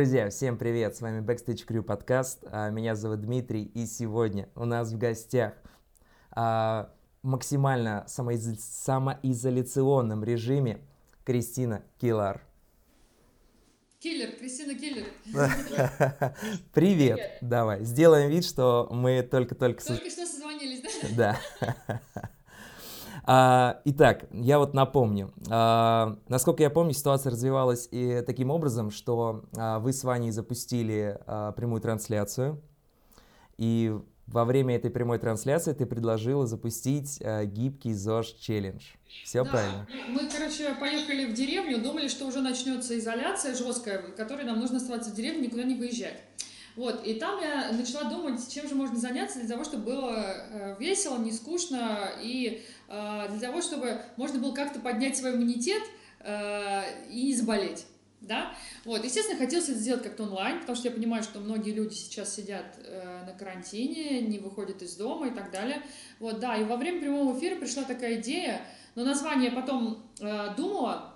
Друзья, всем привет! С вами Backstage Crew подкаст. Меня зовут Дмитрий, и сегодня у нас в гостях а, максимально самоиз... самоизоляционном режиме Кристина Киллар. Киллер, Кристина Киллер. Привет. Привет. Давай, сделаем вид, что мы только-только... Только что созвонились, да? Да. А, итак, я вот напомню. А, насколько я помню, ситуация развивалась и таким образом, что а, вы с Ваней запустили а, прямую трансляцию, и во время этой прямой трансляции ты предложила запустить а, гибкий ЗОЖ челлендж. Все да. правильно? Мы, короче, поехали в деревню, думали, что уже начнется изоляция жесткая, которой нам нужно оставаться в деревне, никуда не выезжать. Вот, и там я начала думать, чем же можно заняться для того, чтобы было э, весело, не скучно, и э, для того, чтобы можно было как-то поднять свой иммунитет э, и не заболеть. Да? Вот, естественно, хотелось это сделать как-то онлайн, потому что я понимаю, что многие люди сейчас сидят э, на карантине, не выходят из дома и так далее. Вот, да, и во время прямого эфира пришла такая идея, но название я потом э, думала,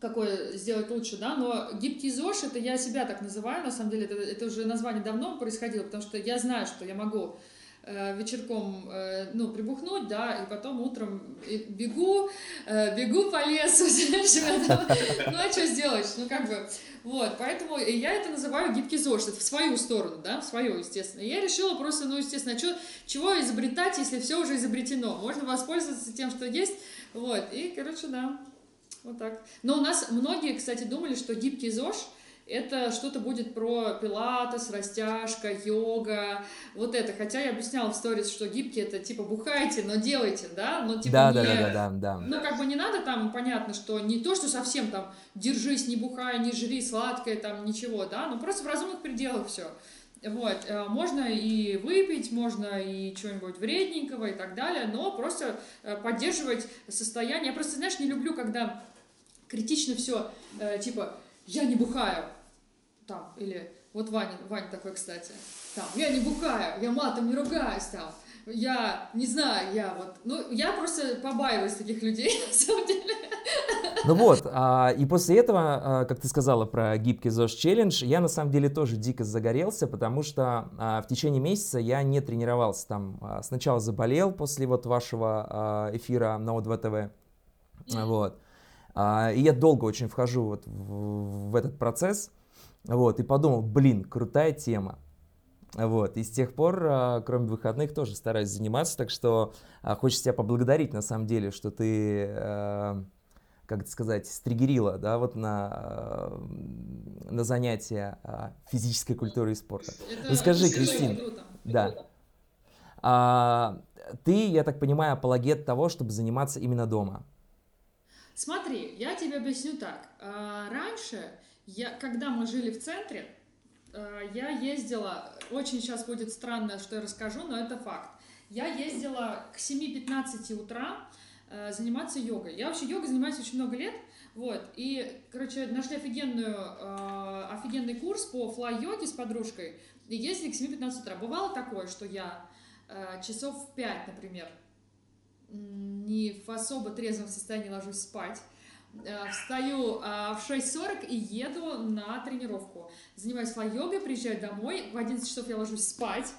какое сделать лучше, да, но гибкий ЗОЖ, это я себя так называю, на самом деле, это, это уже название давно происходило, потому что я знаю, что я могу э, вечерком, э, ну, прибухнуть, да, и потом утром бегу, э, бегу по лесу, ну, а что сделать, ну, как бы, вот, поэтому я это называю гибкий ЗОЖ, это в свою сторону, да, в свою, естественно. Я решила просто, ну, естественно, а чё, чего изобретать, если все уже изобретено, можно воспользоваться тем, что есть, вот, и, короче, да, вот так. Но у нас многие, кстати, думали, что гибкий ЗОЖ это что-то будет про пилатес, растяжка, йога, вот это. Хотя я объясняла в сторис, что гибкий это типа бухайте, но делайте, да, но типа да, не... Да, да, да, да. Ну как бы не надо там, понятно, что не то, что совсем там держись, не бухай, не жри сладкое, там ничего, да, но просто в разумных пределах все. Вот, э, можно и выпить, можно и чего-нибудь вредненького и так далее, но просто э, поддерживать состояние. Я просто, знаешь, не люблю, когда критично все, э, типа, я не бухаю, там, или вот Ваня, Ваня такой, кстати, там, я не бухаю, я матом не ругаюсь, там, я не знаю, я вот, ну, я просто побаиваюсь таких людей, на самом деле. Ну вот, а, и после этого, а, как ты сказала про гибкий ЗОЖ челлендж, я на самом деле тоже дико загорелся, потому что а, в течение месяца я не тренировался там. А, сначала заболел после вот вашего а, эфира на ОДВ ТВ, вот. А, и я долго очень вхожу вот в, в этот процесс, вот, и подумал, блин, крутая тема. Вот, и с тех пор, а, кроме выходных, тоже стараюсь заниматься, так что а, хочется тебя поблагодарить, на самом деле, что ты, как это сказать, стригерила, да, вот на, на занятия физической культуры и спорта. Это ну скажи, Кристин, круто. да, а, ты, я так понимаю, апологет того, чтобы заниматься именно дома. Смотри, я тебе объясню так. А, раньше, я, когда мы жили в центре, а, я ездила, очень сейчас будет странно, что я расскажу, но это факт. Я ездила к 7-15 утра а, заниматься йогой. Я вообще йогой занимаюсь очень много лет, вот, и, короче, нашли офигенную, офигенный курс по флай-йоге с подружкой, и ездили к 7-15 утра. Бывало такое, что я часов в 5, например, не в особо трезвом состоянии ложусь спать. Э, встаю а, в 6.40 и еду на тренировку. Занимаюсь флай-йогой, приезжаю домой, в 11 часов я ложусь спать,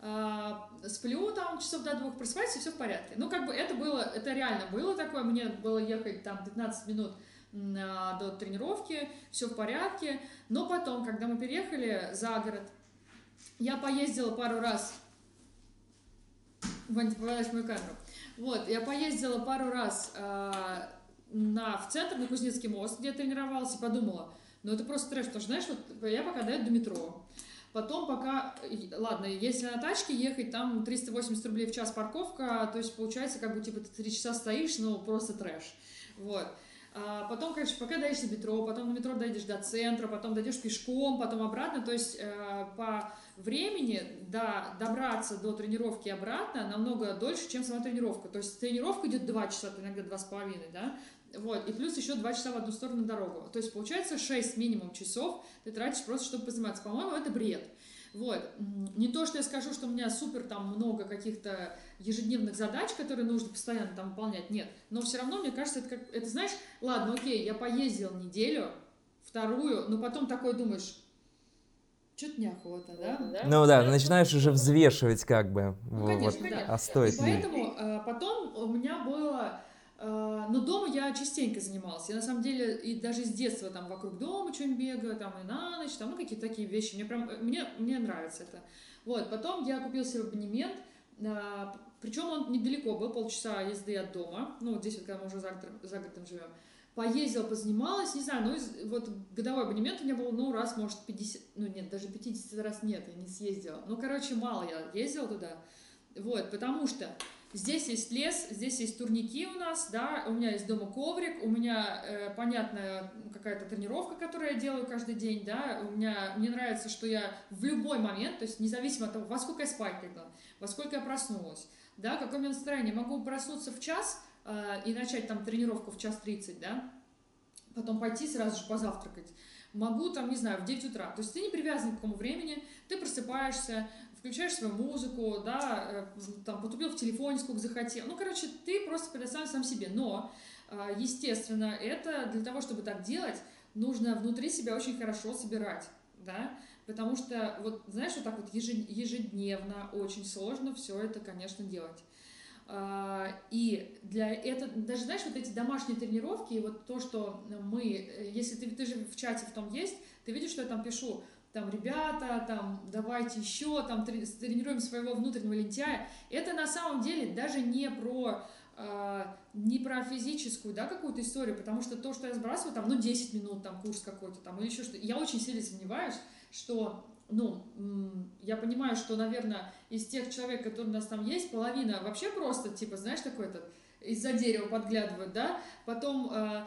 а, сплю там часов до двух, просыпаюсь, и все в порядке. Ну, как бы это было, это реально было такое, мне было ехать там 15 минут до тренировки, все в порядке. Но потом, когда мы переехали за город, я поездила пару раз Вань, ты попадаешь мою камеру. Вот, я поездила пару раз э, на, в центр, на Кузнецкий мост, где я тренировалась, и подумала, ну это просто трэш, потому что, знаешь, вот я пока дойду до метро, Потом пока, ладно, если на тачке ехать, там 380 рублей в час парковка, то есть получается, как бы, типа, ты 3 часа стоишь, ну, просто трэш. Вот. А потом, конечно, пока доедешь до метро, потом на метро дойдешь до центра, потом дойдешь пешком, потом обратно, то есть э, по времени до, добраться до тренировки обратно намного дольше, чем сама тренировка. То есть тренировка идет 2 часа, иногда 2,5, да, вот, и плюс еще 2 часа в одну сторону дорогу. То есть получается 6 минимум часов ты тратишь просто, чтобы позаниматься. По-моему, это бред. Вот. Не то, что я скажу, что у меня супер там много каких-то ежедневных задач, которые нужно постоянно там выполнять. Нет. Но все равно, мне кажется, это как... Это знаешь, ладно, окей, я поездил неделю, вторую, но потом такой думаешь, что-то неохота, да? Ну да, начинаешь уже взвешивать как бы, ну, конечно, вот, да. а стоит и поэтому э, потом у меня было, э, ну дома я частенько занималась, я на самом деле и даже с детства там вокруг дома что-нибудь бегаю, там и на ночь, там, ну какие-то такие вещи, мне прям, мне, мне нравится это. Вот, потом я купила себе абонемент, э, причем он недалеко был, полчаса езды от дома, ну вот здесь вот, когда мы уже за за городом живем поездила, позанималась, не знаю, ну, вот годовой абонемент у меня был, ну, раз, может, 50, ну, нет, даже 50 раз нет, я не съездила. Ну, короче, мало я ездила туда, вот, потому что здесь есть лес, здесь есть турники у нас, да, у меня есть дома коврик, у меня, э, понятная какая-то тренировка, которую я делаю каждый день, да, у меня, мне нравится, что я в любой момент, то есть независимо от того, во сколько я спать легла, во сколько я проснулась, да, какое у меня настроение, могу проснуться в час, Э, и начать там тренировку в час 30, да, потом пойти сразу же позавтракать. Могу там, не знаю, в 9 утра. То есть ты не привязан к какому времени, ты просыпаешься, включаешь свою музыку, да, э, там, потупил в телефоне, сколько захотел. Ну, короче, ты просто предоставлен сам себе. Но, э, естественно, это для того, чтобы так делать, нужно внутри себя очень хорошо собирать, да, потому что, вот, знаешь, вот так вот ежедневно очень сложно все это, конечно, делать. А, и для этого, даже знаешь, вот эти домашние тренировки, и вот то, что мы, если ты, ты же в чате в том есть, ты видишь, что я там пишу, там, ребята, там, давайте еще, там, тренируем своего внутреннего лентяя. Это на самом деле даже не про, э, не про физическую, да, какую-то историю, потому что то, что я сбрасываю, там, ну, 10 минут, там, курс какой-то, там, или еще что-то, я очень сильно сомневаюсь, что ну, я понимаю, что, наверное, из тех человек, которые у нас там есть, половина вообще просто, типа, знаешь, такой этот из-за дерева подглядывают, да, потом, э,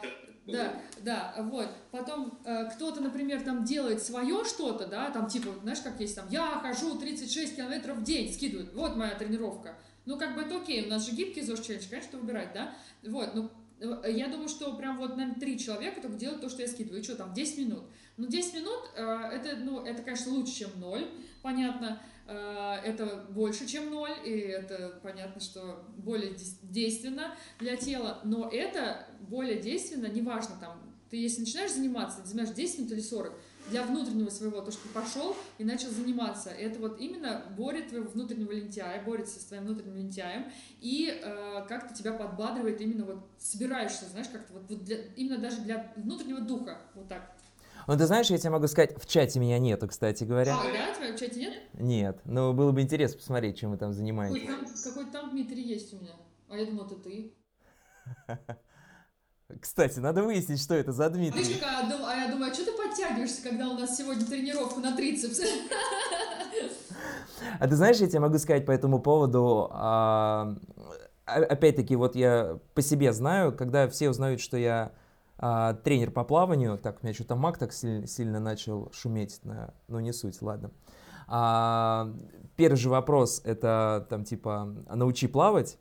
да, да, вот, потом э, кто-то, например, там делает свое что-то, да, там, типа, знаешь, как есть там, я хожу 36 километров в день, скидывают, вот моя тренировка, ну, как бы это окей, у нас же гибкий ЗОЖ челлендж, конечно, выбирать, да, вот, ну, э, я думаю, что прям вот, наверное, три человека только делают то, что я скидываю, и что там, 10 минут, ну, 10 минут, э, это, ну, это, конечно, лучше, чем 0, понятно. Э, это больше, чем 0, и это понятно, что более действенно для тела. Но это более действенно, неважно, там, ты если начинаешь заниматься, занимаешь 10 минут или 40, для внутреннего своего, то, что ты пошел и начал заниматься. Это вот именно борет твоего внутреннего лентяя, борется с твоим внутренним лентяем и э, как-то тебя подбадривает, именно вот собираешься, знаешь, как-то вот, вот для, именно даже для внутреннего духа, вот так. Ну, ты знаешь, я тебе могу сказать, в чате меня нету, кстати говоря. А, да? Твоего в чате нет? Нет. Но было бы интересно посмотреть, чем вы там занимаетесь. Какой там, какой там Дмитрий есть у меня. А я думала, это ты. Кстати, надо выяснить, что это за Дмитрий. Видишь, а, а я думаю, а что ты подтягиваешься, когда у нас сегодня тренировка на трицепс? А ты знаешь, я тебе могу сказать по этому поводу, а, опять-таки, вот я по себе знаю, когда все узнают, что я а, тренер по плаванию, так, у меня что-то маг так сильно, сильно начал шуметь, на, ну не суть, ладно. А, первый же вопрос, это там типа, научи плавать,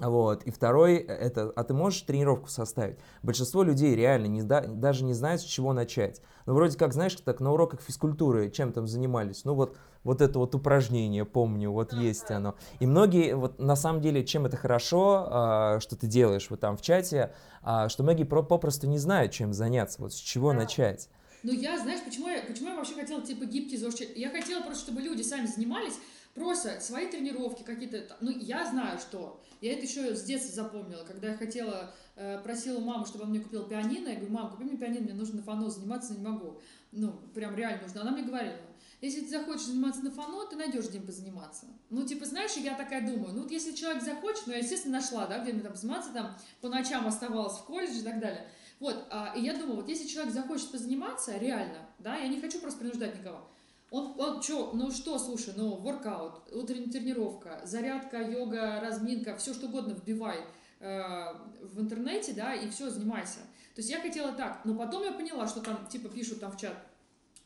вот. И второй, это, а ты можешь тренировку составить? Большинство людей реально не, да, даже не знают, с чего начать. Ну, вроде как, знаешь, так на уроках физкультуры чем там занимались? Ну, вот, вот это вот упражнение, помню, вот есть оно. И многие, вот на самом деле, чем это хорошо, а, что ты делаешь вот там в чате, а, что многие про, попросту не знают, чем заняться, вот с чего начать. Ну, я, знаешь, почему я, почему я вообще хотела, типа, гибкий ЗОЖ? Я хотела просто, чтобы люди сами занимались, просто свои тренировки какие-то, ну, я знаю, что. Я это еще с детства запомнила, когда я хотела, э, просила маму, чтобы она мне купила пианино, я говорю, мам, купи мне пианино, мне нужно на фано заниматься, не могу. Ну, прям реально нужно. Она мне говорила, если ты захочешь заниматься на фано, ты найдешь где позаниматься. Ну, типа, знаешь, я такая думаю, ну, вот если человек захочет, ну, я, естественно, нашла, да, где мне там заниматься, там, по ночам оставалась в колледже и так далее. Вот, а, и я думаю, вот если человек захочет позаниматься, реально, да, я не хочу просто принуждать никого, он, он что, ну что, слушай, ну, воркаут, утренняя тренировка, зарядка, йога, разминка, все что угодно вбивай э, в интернете, да, и все, занимайся. То есть я хотела так, но потом я поняла, что там, типа, пишут там в чат,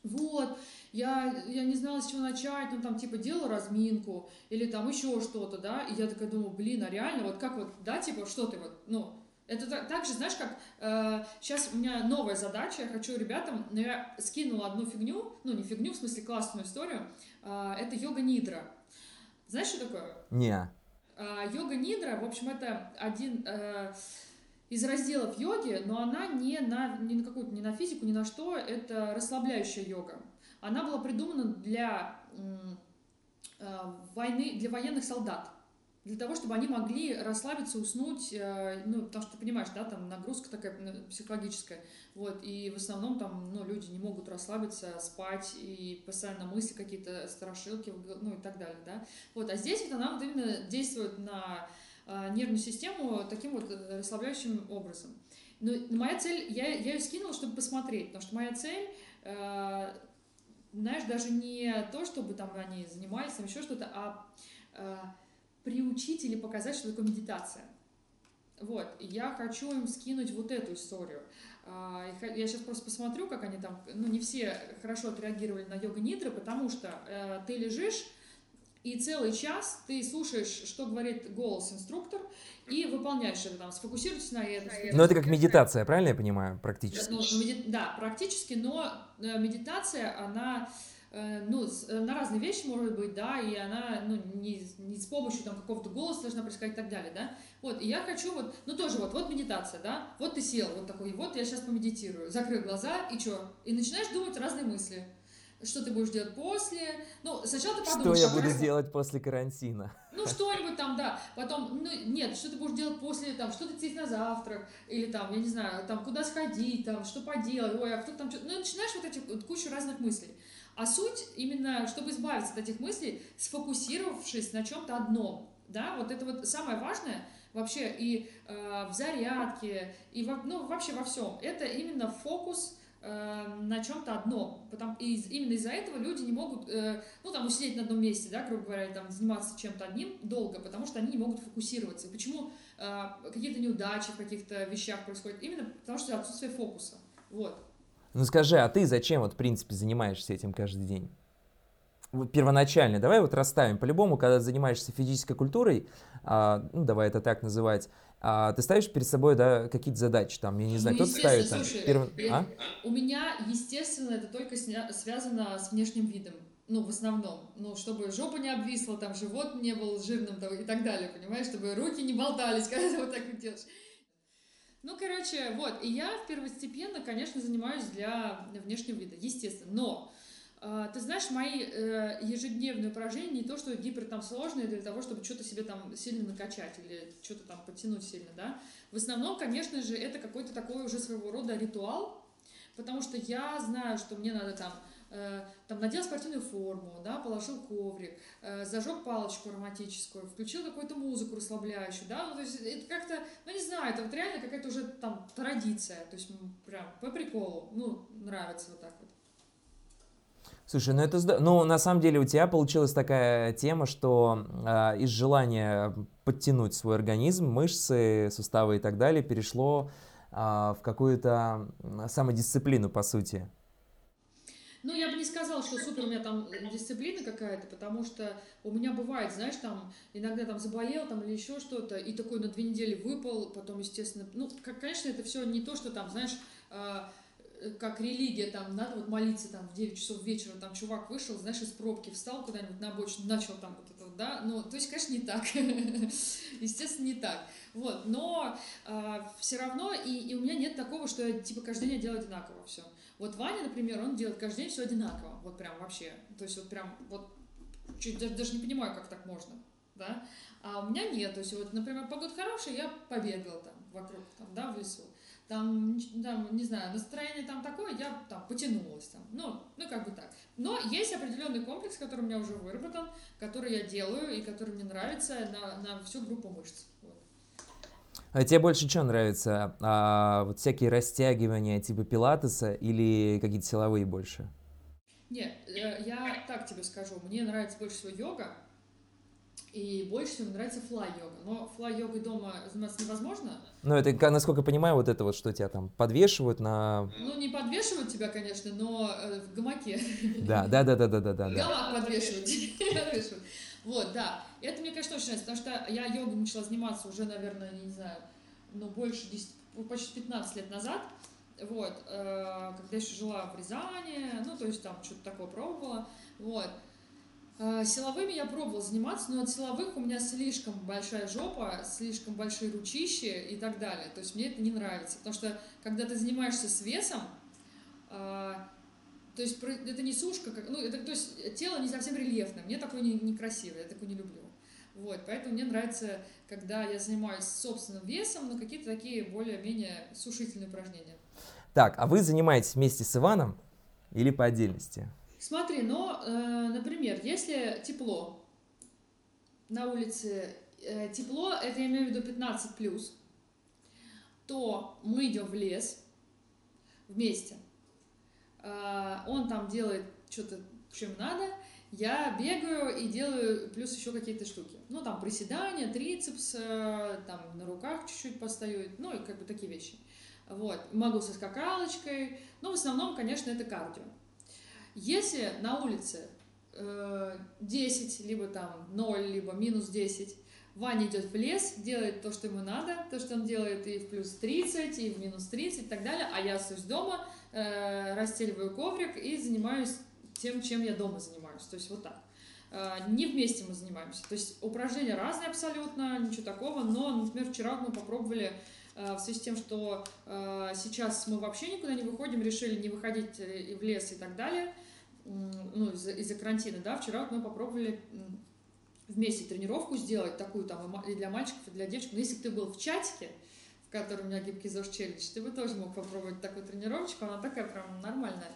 вот, я, я не знала, с чего начать, ну, там, типа, делала разминку, или там еще что-то, да, и я такая думаю, блин, а реально, вот как вот, да, типа, что ты вот, ну, это так, так же, знаешь, как э, сейчас у меня новая задача, я хочу ребятам, но я скинула одну фигню, ну не фигню, в смысле классную историю, э, это йога нидра. Знаешь, что такое? Не. Э, йога нидра, в общем, это один, э, из разделов йоги, но она не на, не на какую-то, не на физику, ни на что, это расслабляющая йога. Она была придумана для э, войны, для военных солдат для того, чтобы они могли расслабиться, уснуть, э, ну, потому что ты понимаешь, да, там нагрузка такая ну, психологическая, вот, и в основном там, ну, люди не могут расслабиться, спать, и постоянно мысли какие-то, страшилки, ну, и так далее, да, вот, а здесь вот она вот именно действует на э, нервную систему таким вот расслабляющим образом. Но моя цель, я, я ее скинула, чтобы посмотреть, потому что моя цель, э, знаешь, даже не то, чтобы там они занимались, там еще что-то, а э, приучить или показать, что такое медитация. Вот, я хочу им скинуть вот эту историю. А, я сейчас просто посмотрю, как они там, ну, не все хорошо отреагировали на йога нидры, потому что э, ты лежишь, и целый час ты слушаешь, что говорит голос инструктор, и выполняешь это там, сфокусируйтесь на этом. Но это как медитация, правильно я понимаю, практически? Ну, меди... Да, практически, но э, медитация, она ну, э, на разные вещи может быть, да, и она, ну, не, не с помощью там какого-то голоса должна происходить и так далее, да. Вот, и я хочу вот, ну, тоже вот, вот медитация, да, вот ты сел, вот такой, вот я сейчас помедитирую, закрыл глаза, и что? И начинаешь думать разные мысли. Что ты будешь делать после? Ну, сначала ты подумаешь... Что я буду делать после карантина? Ну, что-нибудь там, да. Потом, ну, нет, что ты будешь делать после, там, что ты съесть на завтрак, или там, я не знаю, там, куда сходить, там, что поделать, ой, а кто там что... Ну, начинаешь вот эти вот кучу разных мыслей. А суть именно, чтобы избавиться от этих мыслей, сфокусировавшись на чем-то одном. Да, вот это вот самое важное вообще и э, в зарядке, и во, ну, вообще во всем. Это именно фокус э, на чем-то одном. Потому, и именно из-за этого люди не могут, э, ну, там, усидеть на одном месте, да, грубо говоря, там, заниматься чем-то одним долго, потому что они не могут фокусироваться. Почему э, какие-то неудачи в каких-то вещах происходят? Именно потому что отсутствие фокуса. Вот. Ну скажи, а ты зачем вот в принципе занимаешься этим каждый день? Первоначально, давай вот расставим. По-любому, когда занимаешься физической культурой, а, ну давай это так называть, а, ты ставишь перед собой да, какие-то задачи, там, я не знаю, ну, кто-то ставит там... Слушай, перв... а? У меня, естественно, это только сня... связано с внешним видом. Ну, в основном. Ну, чтобы жопа не обвисла, там, живот не был жирным там, и так далее, понимаешь? Чтобы руки не болтались, когда ты вот так делаешь. Ну, короче, вот, и я первостепенно, конечно, занимаюсь для внешнего вида, естественно, но э, ты знаешь, мои э, ежедневные упражнения не то, что гипер там сложные для того, чтобы что-то себе там сильно накачать или что-то там подтянуть сильно, да. В основном, конечно же, это какой-то такой уже своего рода ритуал, потому что я знаю, что мне надо там там надел спортивную форму, да, положил коврик, э, зажег палочку ароматическую, включил какую-то музыку расслабляющую, да, ну, то есть это как-то, ну, не знаю, это вот реально какая-то уже там традиция, то есть прям по приколу, ну, нравится вот так вот. Слушай, ну это ну на самом деле у тебя получилась такая тема, что э, из желания подтянуть свой организм, мышцы, суставы и так далее перешло э, в какую-то самодисциплину по сути. Ну, я бы не сказала, что супер у меня там дисциплина какая-то, потому что у меня бывает, знаешь, там иногда там заболел там или еще что-то, и такой на две недели выпал, потом, естественно, ну, как, конечно, это все не то, что там, знаешь, э, как религия, там, надо вот молиться там в 9 часов вечера, там чувак вышел, знаешь, из пробки встал куда-нибудь на обочину, начал там вот это да, ну, то есть, конечно, не так, естественно, не так, вот, но э, все равно, и, и у меня нет такого, что я, типа, каждый день делаю одинаково все, вот Ваня, например, он делает каждый день все одинаково, вот прям вообще. То есть вот прям вот чуть даже, даже не понимаю, как так можно, да. А у меня нет, то есть вот, например, погода хорошая, я побегала там вокруг, там, да, в лесу. Там, там, не знаю, настроение там такое, я там потянулась там, ну, ну, как бы так. Но есть определенный комплекс, который у меня уже выработан, который я делаю и который мне нравится на, на всю группу мышц. А тебе больше что нравится? А, вот всякие растягивания типа пилатеса или какие-то силовые больше? Нет, э, я так тебе скажу. Мне нравится больше всего йога, и больше всего нравится флай-йога. Но флай-йогой дома заниматься невозможно. Ну, это, насколько я понимаю, вот это вот, что тебя там подвешивают на... Ну, не подвешивают тебя, конечно, но э, в гамаке. Да, да, да, да, да, да, да. Гамак подвешивают. Вот, да. Это мне, конечно, очень нравится, потому что я йогой начала заниматься уже, наверное, не знаю, ну, больше 10, почти 15 лет назад. Вот, э, когда еще жила в Рязани, ну, то есть там что-то такое пробовала. Вот. А, силовыми я пробовала заниматься, но от силовых у меня слишком большая жопа, слишком большие ручищи и так далее. То есть мне это не нравится. Потому что когда ты занимаешься с весом, а, то есть это не сушка, ну, это, то есть тело не совсем рельефное. Мне такое не, некрасивое, я такое не люблю. Вот, поэтому мне нравится, когда я занимаюсь собственным весом, но какие-то такие более-менее сушительные упражнения. Так, а вы занимаетесь вместе с Иваном или по отдельности? Смотри, но, э, например, если тепло, на улице э, тепло, это я имею в виду 15 плюс, то мы идем в лес вместе. Э, он там делает что-то, чем надо, я бегаю и делаю плюс еще какие-то штуки. Ну, там приседания, трицепс, там на руках чуть-чуть постою, ну, и как бы такие вещи. Вот. Могу со скакалочкой, но в основном, конечно, это кардио. Если на улице э, 10, либо там 0, либо минус 10, Ваня идет в лес, делает то, что ему надо, то, что он делает и в плюс 30, и в минус 30 и так далее, а я остаюсь дома, э, расстеливаю коврик и занимаюсь тем, чем я дома занимаюсь. То есть вот так. Э, не вместе мы занимаемся. То есть упражнения разные абсолютно, ничего такого, но, например, вчера мы попробовали Э, в связи с тем, что э, сейчас мы вообще никуда не выходим, решили не выходить э, в лес и так далее, ну, из-за из карантина, да, вчера вот мы попробовали вместе тренировку сделать, такую там и для мальчиков, и для девочек. Но если бы ты был в чатике, в котором у меня гибкий ЗОЖ челлендж, ты бы тоже мог попробовать такую тренировочку, она такая прям нормальная.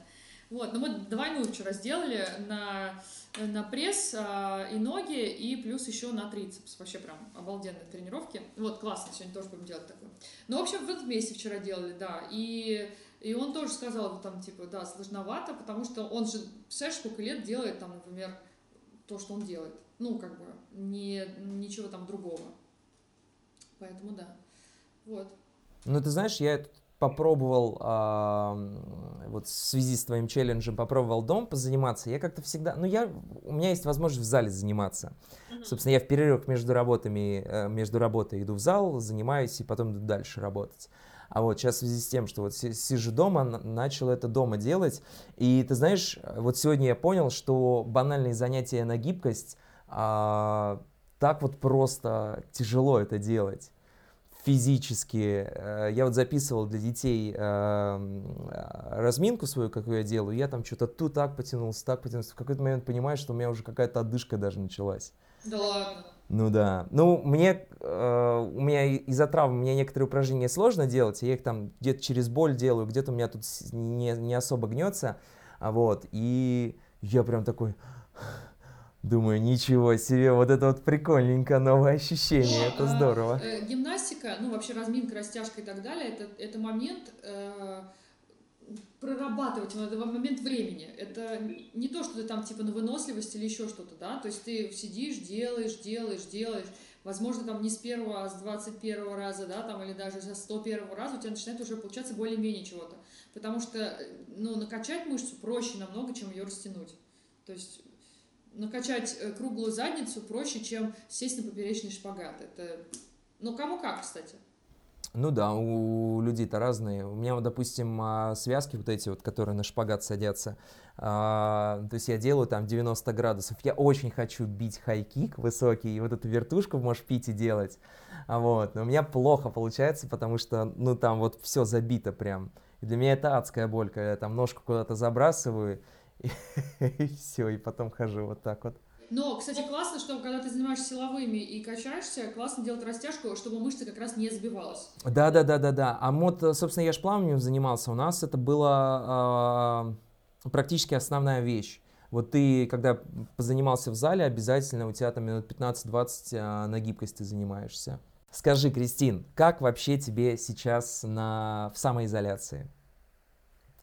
Вот, но мы двойную вчера сделали на, на пресс а, и ноги, и плюс еще на трицепс. Вообще прям обалденные тренировки. Вот, классно, сегодня тоже будем делать такое. Ну, в общем, вот вместе вчера делали, да. И, и он тоже сказал, там, типа, да, сложновато, потому что он же, представляешь, сколько лет делает, там, например, то, что он делает. Ну, как бы, не, ничего там другого. Поэтому да. Вот. Ну, ты знаешь, я попробовал, э, вот в связи с твоим челленджем, попробовал дом позаниматься, я как-то всегда, ну я, у меня есть возможность в зале заниматься. Mm-hmm. Собственно, я в перерывах между работами, э, между работой иду в зал, занимаюсь и потом иду дальше работать. А вот сейчас в связи с тем, что вот сижу дома, начал это дома делать. И ты знаешь, вот сегодня я понял, что банальные занятия на гибкость, а, так вот просто тяжело это делать физически. Э, я вот записывал для детей эм, разминку свою, какую я делаю, я там что-то тут так потянулся, так потянулся. В какой-то момент понимаю, что у меня уже какая-то отдышка даже началась. Да ладно. Ну да. Ну, мне, э, у меня из-за травм, мне некоторые упражнения сложно делать, я их там где-то через боль делаю, где-то у меня тут не, не особо гнется, а вот, и я прям такой, Думаю, ничего себе, вот это вот прикольненько, новое ощущение, Но, это а, здорово. Э, гимнастика, ну вообще разминка, растяжка и так далее, это, это момент э, прорабатывать, это момент времени. Это не то, что ты там типа на выносливость или еще что-то, да, то есть ты сидишь, делаешь, делаешь, делаешь, возможно, там не с первого, а с двадцать первого раза, да, там, или даже со сто первого раза у тебя начинает уже получаться более-менее чего-то. Потому что, ну, накачать мышцу проще намного, чем ее растянуть. То есть накачать э, круглую задницу проще, чем сесть на поперечный шпагат. Это, ну, кому как, кстати. Ну да, у людей-то разные. У меня, вот, допустим, а, связки вот эти вот, которые на шпагат садятся, а, то есть я делаю там 90 градусов. Я очень хочу бить хай-кик высокий, и вот эту вертушку можешь пить и делать. А вот. Но у меня плохо получается, потому что, ну, там вот все забито прям. И для меня это адская боль, когда я там ножку куда-то забрасываю, и все, и потом хожу вот так вот. Но, кстати, классно, что когда ты занимаешься силовыми и качаешься, классно делать растяжку, чтобы мышца как раз не сбивалась. Да, да, да, да, да. А вот, собственно, я ж плаванием занимался. У нас это было э, практически основная вещь. Вот ты, когда позанимался в зале, обязательно у тебя там минут 15-20 э, на гибкость ты занимаешься. Скажи, Кристин, как вообще тебе сейчас на, в самоизоляции?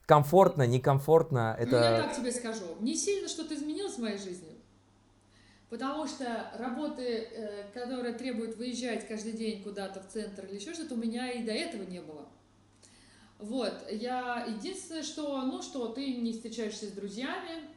комфортно, некомфортно. Это... Ну, я так тебе скажу. Не сильно что-то изменилось в моей жизни. Потому что работы, э, которые требуют выезжать каждый день куда-то в центр или еще что-то, у меня и до этого не было. Вот, я единственное, что, ну что, ты не встречаешься с друзьями,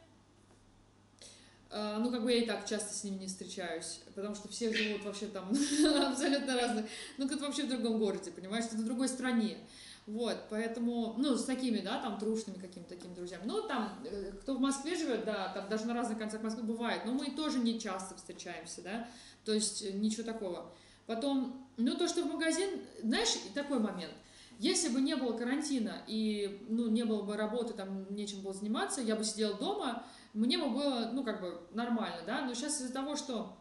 э, ну, как бы я и так часто с ними не встречаюсь, потому что все живут вообще там абсолютно разные, ну, как вообще в другом городе, понимаешь, что в другой стране. Вот, поэтому, ну, с такими, да, там, трушными какими-то такими друзьями. Ну, там, э, кто в Москве живет, да, там даже на разных концах Москвы бывает, но мы тоже не часто встречаемся, да, то есть э, ничего такого. Потом, ну, то, что в магазин, знаешь, такой момент. Если бы не было карантина и, ну, не было бы работы, там, нечем было заниматься, я бы сидела дома, мне бы было, ну, как бы нормально, да, но сейчас из-за того, что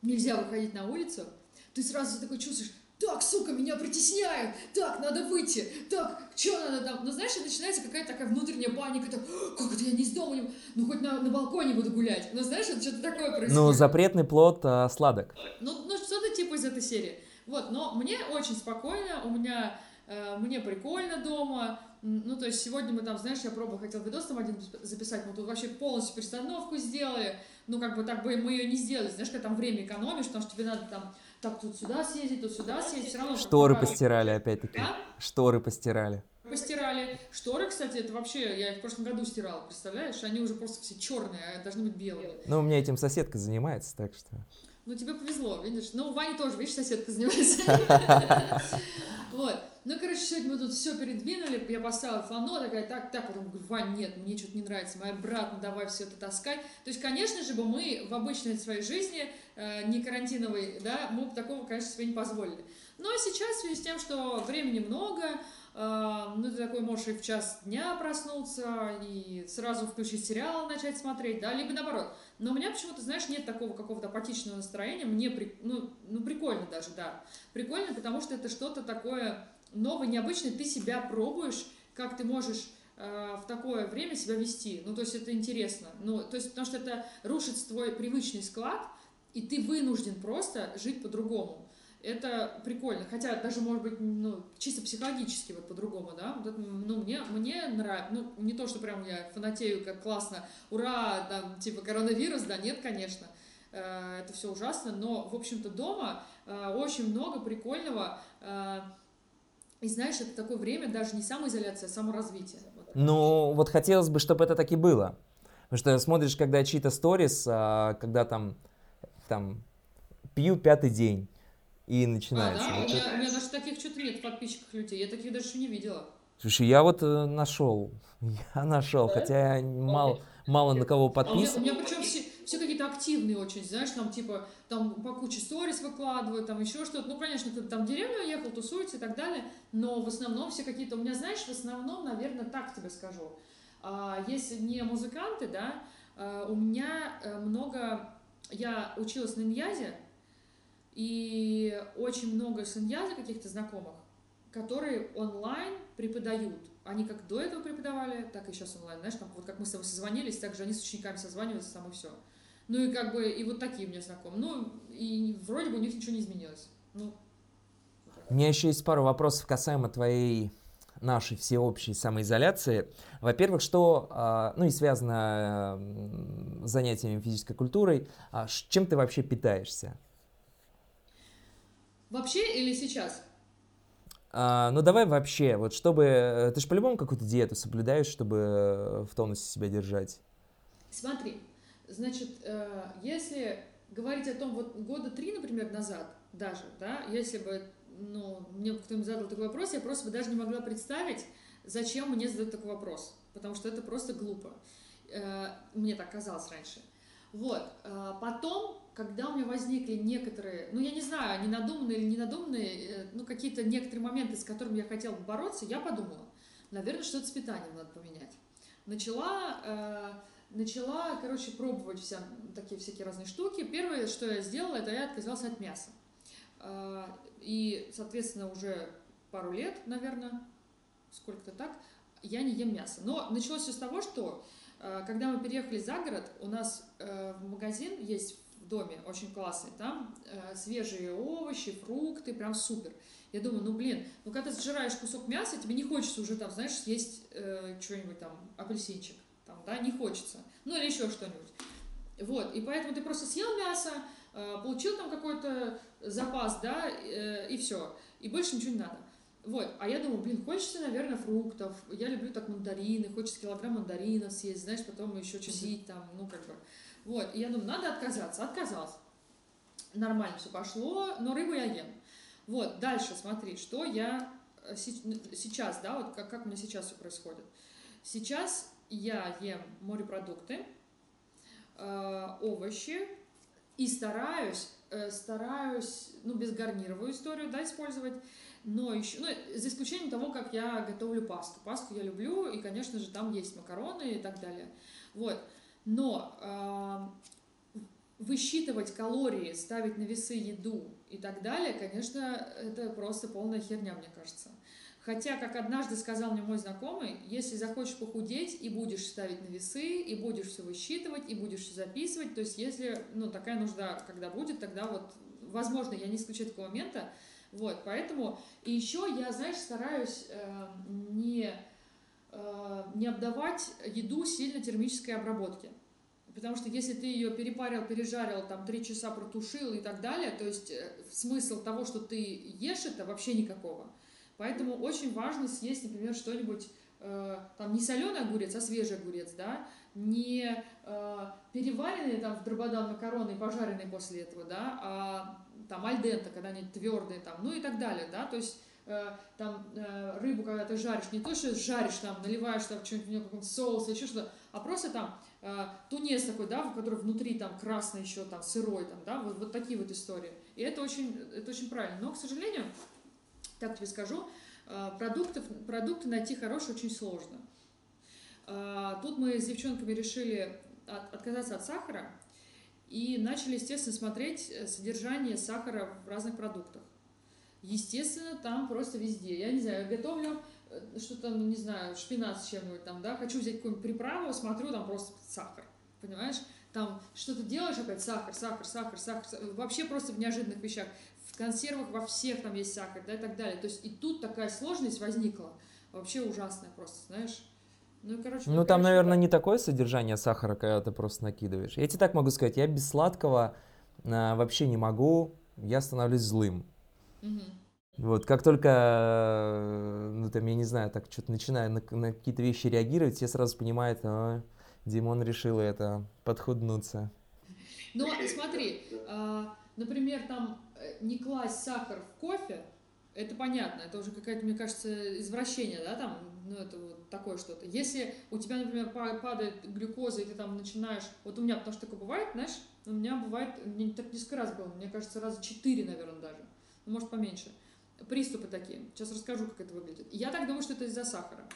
нельзя выходить на улицу, ты сразу такой чувствуешь, так, сука, меня притесняют, так, надо выйти, так, что надо там, ну, знаешь, начинается какая-то такая внутренняя паника, так, как это я не из дома, не... ну, хоть на, на балконе буду гулять, ну, знаешь, это что-то такое происходит. Ну, запретный плод а, сладок. Ну, ну что-то типа из этой серии. Вот, но мне очень спокойно, у меня, э, мне прикольно дома, ну, то есть сегодня мы там, знаешь, я пробовала, хотел видос там один записать, мы тут вообще полностью перестановку сделали, ну, как бы так бы мы ее не сделали, знаешь, когда там время экономишь, потому что тебе надо там так тут сюда съездить, тут сюда съездить, все равно... Шторы постирали опять-таки. А? Шторы постирали. Постирали. Шторы, кстати, это вообще, я их в прошлом году стирала, представляешь? Они уже просто все черные, а должны быть белые. Ну, у меня этим соседка занимается, так что... Ну, тебе повезло, видишь. Ну, у Вани тоже, видишь, соседка занимается. Вот. Ну, короче, сегодня мы тут все передвинули, я поставила флано, такая, так, так, потом говорю, Вань, нет, мне что-то не нравится, моя брат, ну давай все это таскать. То есть, конечно же, бы мы в обычной своей жизни, не карантиновой, да, мы бы такого, конечно, себе не позволили. Но сейчас, в связи с тем, что времени много, э, ну, ты такой можешь и в час дня проснуться, и сразу включить сериал, начать смотреть, да, либо наоборот. Но у меня почему-то, знаешь, нет такого какого-то апатичного настроения, мне, при, ну, ну, прикольно даже, да. Прикольно, потому что это что-то такое новый, необычный, ты себя пробуешь, как ты можешь э, в такое время себя вести. Ну, то есть это интересно. Ну, то есть, потому что это рушит твой привычный склад, и ты вынужден просто жить по-другому. Это прикольно, хотя даже, может быть, ну, чисто психологически вот по-другому, да, вот это, ну, мне, мне нравится, ну, не то, что прям я фанатею, как классно, ура, там, типа, коронавирус, да, нет, конечно, э, это все ужасно, но, в общем-то, дома э, очень много прикольного, э, и знаешь, это такое время даже не самоизоляция, а саморазвитие. Ну, вот хотелось бы, чтобы это так и было. Потому что смотришь, когда чьи-то сторис, а, когда там, там, пью пятый день, и начинается. А, да? Вот у, меня, у меня даже таких что-то нет подписчиков людей, я таких даже еще не видела. Слушай, я вот э, нашел, я нашел, да? хотя я мало, мало на кого подписан. А у меня, у меня причем все, все какие-то активные очень, знаешь, там типа, там по куче сторис выкладывают, там еще что-то. Ну, конечно, ты там в деревню уехал, тусуется и так далее, но в основном все какие-то, у меня, знаешь, в основном, наверное, так тебе скажу, а, если не музыканты, да, а, у меня э, много, я училась на иньязе, и очень много с иньяза каких-то знакомых, которые онлайн преподают. Они как до этого преподавали, так и сейчас онлайн. Знаешь, там, вот как мы с тобой созвонились, так же они с учениками созваниваются, там и все. Ну и как бы, и вот такие мне знакомы. Ну, и вроде бы у них ничего не изменилось. Ну, у меня еще есть пару вопросов касаемо твоей нашей всеобщей самоизоляции. Во-первых, что, а, ну и связано с занятиями физической культурой, а чем ты вообще питаешься? Вообще или сейчас? А, ну давай вообще, вот чтобы, э, ты же по-любому какую-то диету соблюдаешь, чтобы э, в тонусе себя держать. Смотри, Значит, э, если говорить о том, вот года три, например, назад даже, да, если бы, ну, мне кто-нибудь задал такой вопрос, я просто бы даже не могла представить, зачем мне задают такой вопрос, потому что это просто глупо. Э, мне так казалось раньше. Вот. Э, потом, когда у меня возникли некоторые, ну, я не знаю, они надуманные или не надуманные, ну, какие-то некоторые моменты, с которыми я хотела бы бороться, я подумала, наверное, что-то с питанием надо поменять. Начала начала, короче, пробовать вся, такие всякие разные штуки. Первое, что я сделала, это я отказалась от мяса. А, и, соответственно, уже пару лет, наверное, сколько-то так, я не ем мясо. Но началось все с того, что а, когда мы переехали за город, у нас э, в магазин есть в доме, очень классный, там э, свежие овощи, фрукты, прям супер. Я думаю, ну блин, ну когда ты сжираешь кусок мяса, тебе не хочется уже там, знаешь, съесть э, что-нибудь там, апельсинчик там, да, не хочется, ну или еще что-нибудь. Вот, и поэтому ты просто съел мясо, получил там какой-то запас, да, э, и все, и больше ничего не надо. Вот, а я думаю, блин, хочется, наверное, фруктов, я люблю так мандарины, хочется килограмм мандаринов съесть, знаешь, потом еще чудить там, ну как бы. Вот, и я думаю, надо отказаться, отказалась. Нормально все пошло, но рыбу я ем. Вот, дальше смотри, что я э, сейчас, да, вот как, как у меня сейчас все происходит. Сейчас я ем морепродукты, э, овощи и стараюсь, э, стараюсь, ну, безгарнировую историю, да, использовать, но еще, ну, за исключением того, как я готовлю пасту. Пасту я люблю, и, конечно же, там есть макароны и так далее. Вот. Но высчитывать калории, ставить на весы еду и так далее, конечно, это просто полная херня, мне кажется. Хотя, как однажды сказал мне мой знакомый, если захочешь похудеть и будешь ставить на весы, и будешь все высчитывать, и будешь все записывать, то есть если, ну, такая нужда, когда будет, тогда вот, возможно, я не исключаю такого момента, вот, поэтому, и еще я, знаешь, стараюсь э, не, э, не обдавать еду сильно термической обработке. Потому что если ты ее перепарил, пережарил, там, три часа протушил и так далее, то есть э, смысл того, что ты ешь это, вообще никакого. Поэтому очень важно съесть, например, что-нибудь, э, там, не соленый огурец, а свежий огурец, да, не э, переваренные там в дрободан макароны и пожаренные после этого, да, а там альдента, когда они твердые, там, ну и так далее, да, то есть э, там э, рыбу, когда ты жаришь, не то, что жаришь, там, наливаешь там что-нибудь, в нее какой-то соус, еще что-то, а просто там э, тунец такой, да, в который внутри там красный еще, там, сырой, там, да, вот, вот такие вот истории. И это очень, это очень правильно. Но, к сожалению, так тебе скажу, э, продуктов, продукты найти хорошие очень сложно. Э, тут мы с девчонками решили от, отказаться от сахара, и начали, естественно, смотреть э, содержание сахара в разных продуктах. Естественно, там просто везде. Я не знаю, я готовлю что-то, ну, не знаю, шпинат с чем-нибудь там, да, хочу взять какую-нибудь приправу, смотрю, там просто сахар, понимаешь? Там что-то делаешь, опять сахар, сахар, сахар, сахар, вообще просто в неожиданных вещах. В консервах во всех там есть сахар, да, и так далее. То есть и тут такая сложность возникла, вообще ужасная просто, знаешь. Ну, короче, ну там, наверное, не такое содержание сахара, когда ты просто накидываешь. Я тебе так могу сказать, я без сладкого а, вообще не могу, я становлюсь злым. Угу. Вот, как только, ну, там, я не знаю, так что-то начинаю на, на какие-то вещи реагировать, все сразу понимают, а, Димон решил это, подхуднуться. Ну, смотри, а, например, там э, не класть сахар в кофе, это понятно, это уже какая-то, мне кажется, извращение, да, там, ну, это вот такое что-то. Если у тебя, например, падает глюкоза, и ты там начинаешь, вот у меня, потому что такое бывает, знаешь, у меня бывает, не так несколько раз было, мне кажется, раза четыре, наверное, даже, ну, может, поменьше, приступы такие. Сейчас расскажу, как это выглядит. Я так думаю, что это из-за сахара.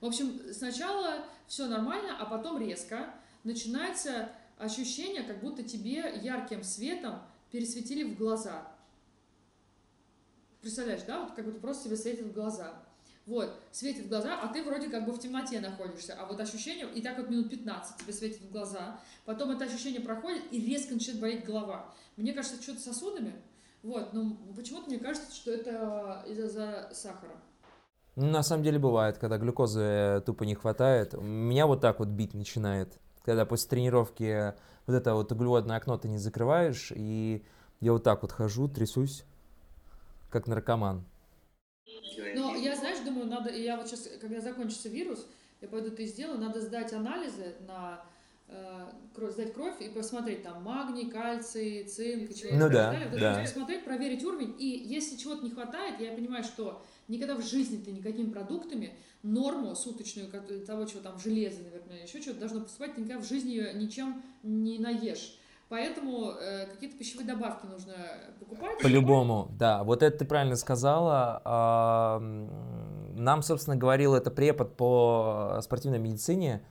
В общем, сначала все нормально, а потом резко начинается ощущение, как будто тебе ярким светом пересветили в глаза. Представляешь, да, вот как будто просто тебе светит в глаза. Вот, светит в глаза, а ты вроде как бы в темноте находишься. А вот ощущение, и так вот минут 15 тебе светит в глаза, потом это ощущение проходит, и резко начинает болеть голова. Мне кажется, что-то сосудами, вот, но почему-то мне кажется, что это из-за сахара. Ну, на самом деле бывает, когда глюкозы тупо не хватает. Меня вот так вот бить начинает. Когда после тренировки вот это вот углеводное окно ты не закрываешь, и я вот так вот хожу, трясусь как наркоман. Но я, знаешь, думаю, надо, я вот сейчас, когда закончится вирус, я пойду это сделаю, надо сдать анализы на сдать кровь и посмотреть там магний, кальций, цинк чего-то ну, да, далее. да. Посмотреть, проверить уровень. И если чего-то не хватает, я понимаю, что никогда в жизни ты никакими продуктами норму суточную того, чего там железо, наверное, еще что-то должно поступать, никогда в жизни ее ничем не наешь. Поэтому э, какие-то пищевые добавки нужно покупать. По-любому, да. Вот это ты правильно сказала. А, нам, собственно, говорил это препод по спортивной медицине.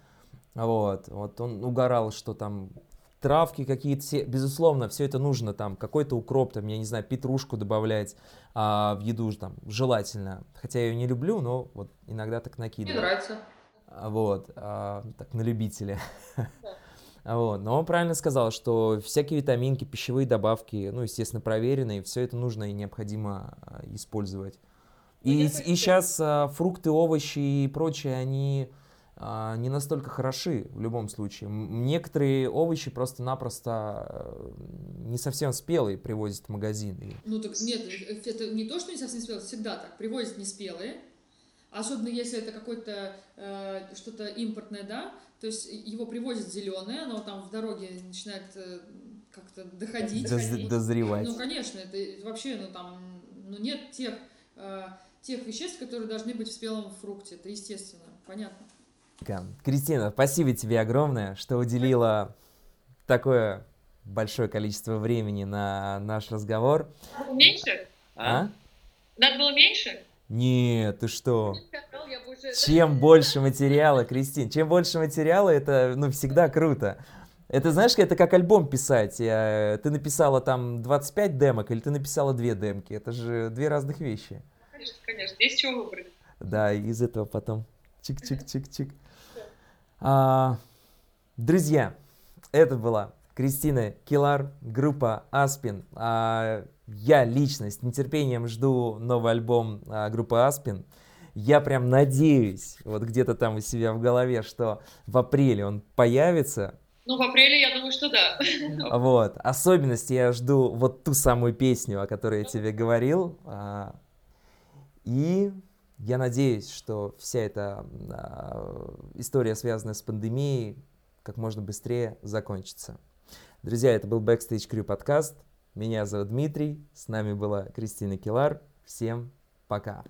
Вот, вот он угорал, что там травки какие-то, все, безусловно, все это нужно, там, какой-то укроп, там, я не знаю, петрушку добавлять а, в еду, там, желательно. Хотя я ее не люблю, но вот иногда так накидываю. Мне нравится. Вот, а, так, на любителя. Да. Вот. Но он правильно сказал, что всякие витаминки, пищевые добавки, ну, естественно, проверенные, все это нужно и необходимо а, использовать. Ну, и, и сейчас а, фрукты, овощи и прочее, они а, не настолько хороши в любом случае. Некоторые овощи просто-напросто а, не совсем спелые привозят в магазин. Ну так нет, это не то, что не совсем спелые, всегда так. Привозят не спелые, особенно если это какое-то э, что-то импортное, да, то есть его привозят зеленое, оно там в дороге начинает э, как-то доходить. Доз, дозревать. Ну, конечно, это вообще, ну, там, ну, нет тех, э, тех веществ, которые должны быть в спелом фрукте. Это естественно, понятно. Кристина, спасибо тебе огромное, что уделила такое большое количество времени на наш разговор. Меньше? А? Надо было меньше? Нет, ты что? Чем больше материала, Кристин, чем больше материала, это ну, всегда круто. Это, знаешь, это как альбом писать. Ты написала там 25 демок или ты написала две демки. Это же две разных вещи. Конечно, конечно. Есть чего выбрать. Да, из этого потом чик-чик-чик-чик. А, друзья, это была Кристина Килар, группа Аспин. А, я лично с нетерпением жду новый альбом а, группы Аспин. Я прям надеюсь, вот где-то там у себя в голове, что в апреле он появится. Ну, в апреле, я думаю, что да. Вот. Особенности я жду вот ту самую песню, о которой я тебе говорил. И я надеюсь, что вся эта а, история, связанная с пандемией, как можно быстрее закончится. Друзья, это был Backstage Crew подкаст. Меня зовут Дмитрий, с нами была Кристина Килар. Всем пока!